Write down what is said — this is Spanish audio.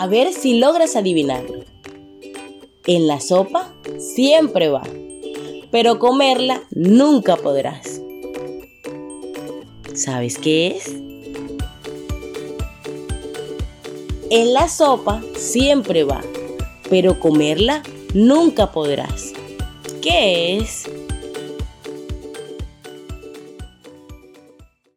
A ver si logras adivinarlo. En la sopa siempre va, pero comerla nunca podrás. ¿Sabes qué es? En la sopa siempre va, pero comerla nunca podrás. ¿Qué es?